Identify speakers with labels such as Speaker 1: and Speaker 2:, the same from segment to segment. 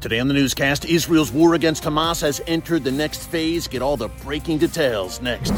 Speaker 1: Today on the newscast, Israel's war against Hamas has entered the next phase. Get all the breaking details next.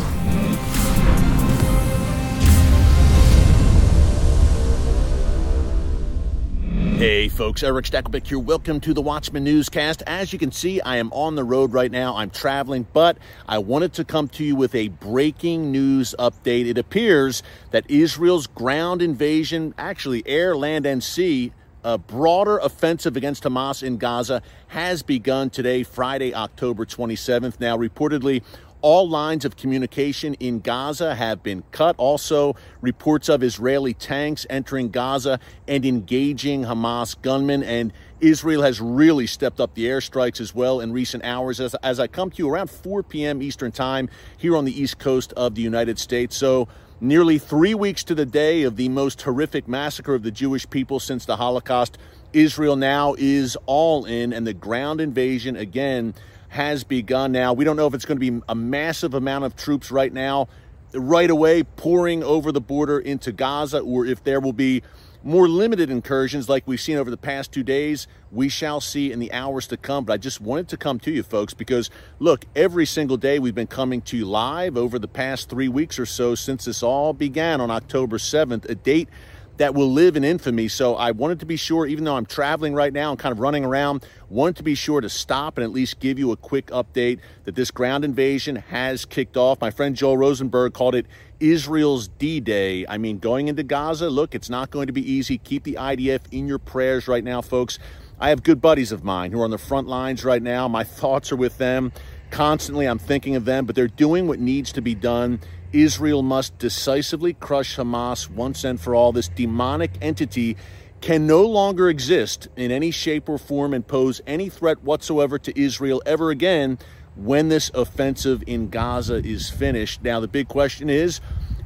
Speaker 1: Hey folks, Erick Stakelbeck here. Welcome to the Watchman Newscast. As you can see, I am on the road right now. I'm traveling, but I wanted to come to you with a breaking news update. It appears that Israel's ground invasion, actually air, land, and sea, a broader offensive against Hamas in Gaza has begun today, Friday, October 27th. Now, reportedly, all lines of communication in Gaza have been cut. Also, reports of Israeli tanks entering Gaza and engaging Hamas gunmen. And Israel has really stepped up the airstrikes as well in recent hours. As, as I come to you around 4 p.m. Eastern Time here on the east coast of the United States. So, Nearly three weeks to the day of the most horrific massacre of the Jewish people since the Holocaust, Israel now is all in, and the ground invasion again has begun now. We don't know if it's going to be a massive amount of troops right now, right away pouring over the border into Gaza, or if there will be more limited incursions like we've seen over the past two days, we shall see in the hours to come. But I just wanted to come to you, folks, because look, every single day we've been coming to you live over the past three weeks or so since this all began on October 7th, a date that will live in infamy. So I wanted to be sure, even though I'm traveling right now and kind of running around, wanted to be sure to stop and at least give you a quick update that this ground invasion has kicked off. My friend Joel Rosenberg called it Israel's D Day. I mean, going into Gaza, look, it's not going to be easy. Keep the IDF in your prayers right now, folks. I have good buddies of mine who are on the front lines right now. My thoughts are with them. Constantly, I'm thinking of them, but they're doing what needs to be done Israel must decisively crush Hamas once and for all. This demonic entity can no longer exist in any shape or form and pose any threat whatsoever to Israel ever again when this offensive in Gaza is finished. Now, the big question is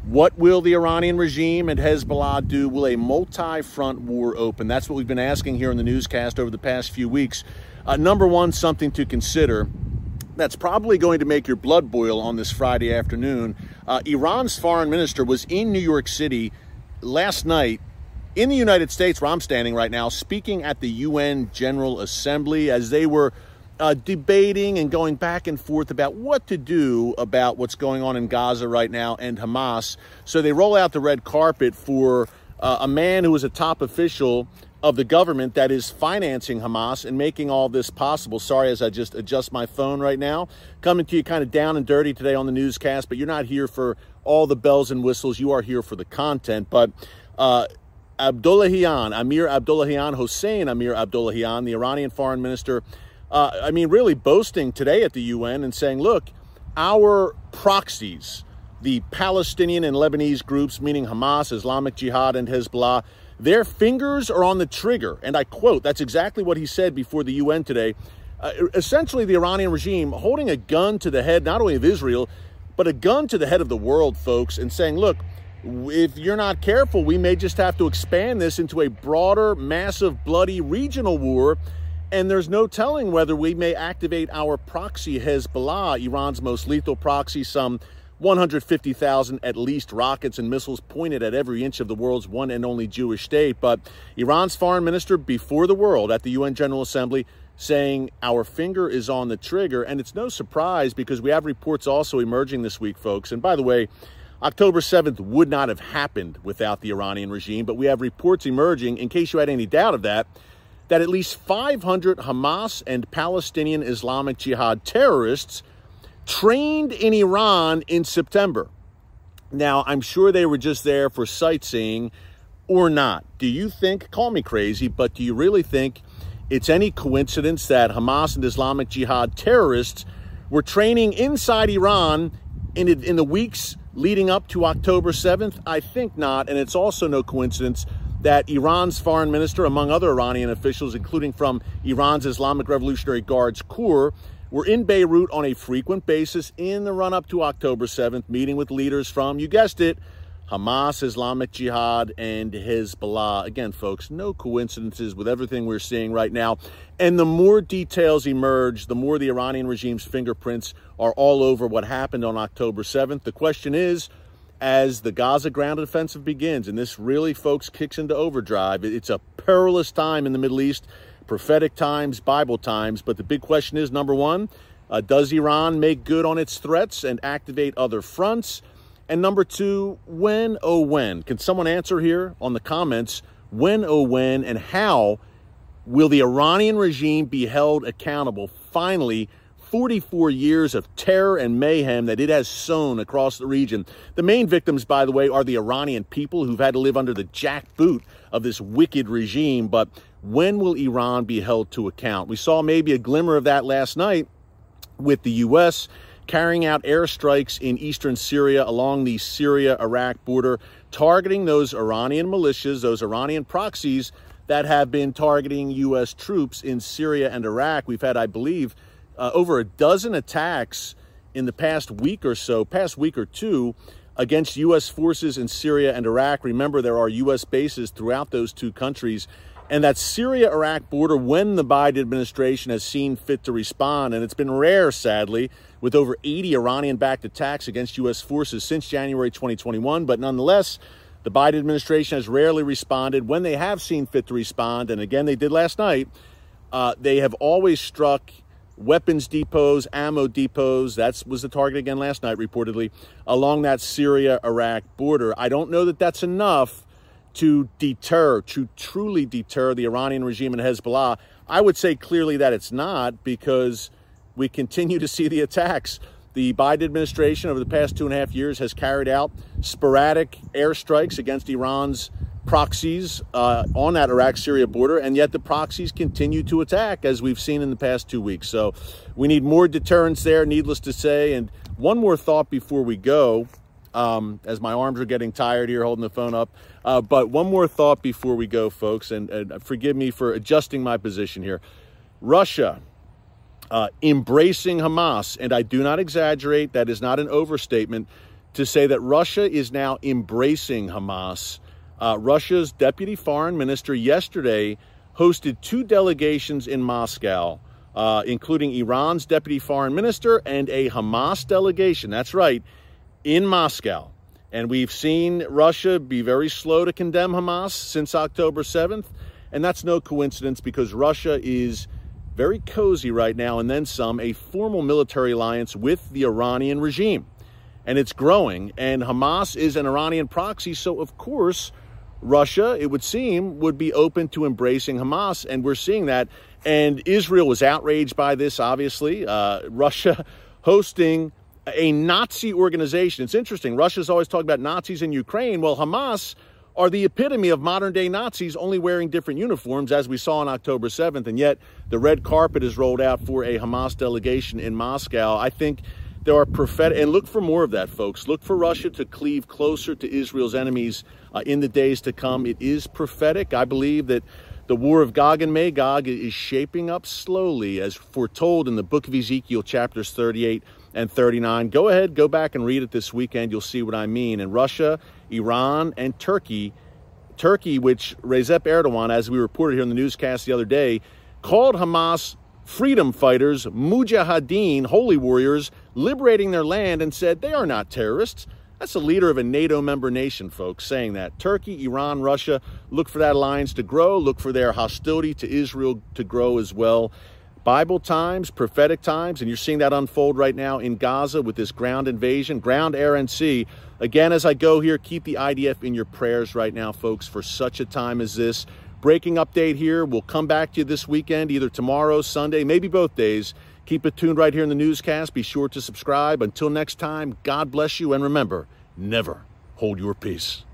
Speaker 1: what will the Iranian regime and Hezbollah do? Will a multi front war open? That's what we've been asking here in the newscast over the past few weeks. Uh, number one, something to consider that's probably going to make your blood boil on this Friday afternoon. Uh, Iran's foreign minister was in New York City last night in the United States, where I'm standing right now, speaking at the UN General Assembly as they were uh, debating and going back and forth about what to do about what's going on in Gaza right now and Hamas. So they roll out the red carpet for uh, a man who was a top official of the government that is financing Hamas and making all this possible. Sorry, as I just adjust my phone right now, coming to you kind of down and dirty today on the newscast, but you're not here for all the bells and whistles. You are here for the content. But uh, Abdollahian, Amir Abdollahian, Hossein Amir Abdollahian, the Iranian foreign minister, uh, I mean, really boasting today at the UN and saying, look, our proxies, the Palestinian and Lebanese groups, meaning Hamas, Islamic Jihad, and Hezbollah, their fingers are on the trigger. And I quote, that's exactly what he said before the UN today. Uh, essentially, the Iranian regime holding a gun to the head, not only of Israel, but a gun to the head of the world, folks, and saying, look, if you're not careful, we may just have to expand this into a broader, massive, bloody regional war. And there's no telling whether we may activate our proxy Hezbollah, Iran's most lethal proxy, some 150,000 at least rockets and missiles pointed at every inch of the world's one and only Jewish state. But Iran's foreign minister before the world at the UN General Assembly saying our finger is on the trigger. And it's no surprise because we have reports also emerging this week, folks. And by the way, October 7th would not have happened without the Iranian regime, but we have reports emerging, in case you had any doubt of that, that at least 500 Hamas and Palestinian Islamic Jihad terrorists trained in Iran in September. Now, I'm sure they were just there for sightseeing or not. Do you think, call me crazy, but do you really think it's any coincidence that Hamas and Islamic Jihad terrorists were training inside Iran in, in the weeks leading up to October 7th? I think not. And it's also no coincidence that Iran's foreign minister, among other Iranian officials, including from Iran's Islamic Revolutionary Guards Corps, we're in Beirut on a frequent basis in the run up to October 7th, meeting with leaders from, you guessed it, Hamas, Islamic Jihad, and Hezbollah. Again, folks, no coincidences with everything we're seeing right now. And the more details emerge, the more the Iranian regime's fingerprints are all over what happened on October 7th. The question is, as the Gaza ground offensive begins, and this really, folks, kicks into overdrive, it's a perilous time in the Middle East prophetic times, Bible times. But the big question is number one, uh, does Iran make good on its threats and activate other fronts? And number two, when, oh, when? Can someone answer here on the comments? When, oh, when, and how will the Iranian regime be held accountable finally 44 years of terror and mayhem that it has sown across the region. The main victims, by the way, are the Iranian people who've had to live under the jackboot of this wicked regime. But when will Iran be held to account? We saw maybe a glimmer of that last night with the U.S. carrying out airstrikes in eastern Syria along the Syria Iraq border, targeting those Iranian militias, those Iranian proxies that have been targeting U.S. troops in Syria and Iraq. We've had, I believe, uh, over a dozen attacks in the past week or so, past week or two, against U.S. forces in Syria and Iraq. Remember, there are U.S. bases throughout those two countries. And that Syria Iraq border, when the Biden administration has seen fit to respond, and it's been rare, sadly, with over 80 Iranian backed attacks against U.S. forces since January 2021. But nonetheless, the Biden administration has rarely responded. When they have seen fit to respond, and again, they did last night, uh, they have always struck weapons depots, ammo depots. That was the target again last night, reportedly, along that Syria Iraq border. I don't know that that's enough to deter, to truly deter the Iranian regime and Hezbollah. I would say clearly that it's not because we continue to see the attacks. The Biden administration over the past two and a half years has carried out sporadic airstrikes against Iran's proxies uh, on that Iraq Syria border, and yet the proxies continue to attack, as we've seen in the past two weeks. So we need more deterrence there, needless to say. And one more thought before we go, um, as my arms are getting tired here holding the phone up. Uh, but one more thought before we go, folks, and, and forgive me for adjusting my position here. Russia. Uh, embracing Hamas, and I do not exaggerate, that is not an overstatement to say that Russia is now embracing Hamas uh, Russia's deputy foreign minister yesterday hosted two delegations in Moscow, uh, including Iran's deputy foreign minister and a Hamas delegation. That's right, in Moscow. And we've seen Russia be very slow to condemn Hamas since October 7th. And that's no coincidence because Russia is very cozy right now, and then some, a formal military alliance with the Iranian regime. And it's growing. And Hamas is an Iranian proxy. So, of course, Russia, it would seem, would be open to embracing Hamas, and we're seeing that. And Israel was outraged by this, obviously. Uh, Russia hosting a Nazi organization. It's interesting. Russia's always talking about Nazis in Ukraine. Well, Hamas are the epitome of modern day Nazis, only wearing different uniforms, as we saw on October 7th. And yet, the red carpet is rolled out for a Hamas delegation in Moscow. I think there are prophetic, and look for more of that, folks. Look for Russia to cleave closer to Israel's enemies uh, in the days to come. It is prophetic. I believe that the war of Gog and Magog is shaping up slowly, as foretold in the book of Ezekiel, chapters 38 and 39. Go ahead, go back and read it this weekend. You'll see what I mean. And Russia, Iran, and Turkey, Turkey, which Recep Erdogan, as we reported here in the newscast the other day, called Hamas freedom fighters, mujahideen, holy warriors, liberating their land and said they are not terrorists. That's the leader of a NATO member nation, folks, saying that. Turkey, Iran, Russia, look for that alliance to grow. Look for their hostility to Israel to grow as well. Bible times, prophetic times, and you're seeing that unfold right now in Gaza with this ground invasion, ground, air, and sea. Again, as I go here, keep the IDF in your prayers right now, folks, for such a time as this. Breaking update here. We'll come back to you this weekend, either tomorrow, Sunday, maybe both days. Keep it tuned right here in the newscast. Be sure to subscribe. Until next time, God bless you. And remember, never hold your peace.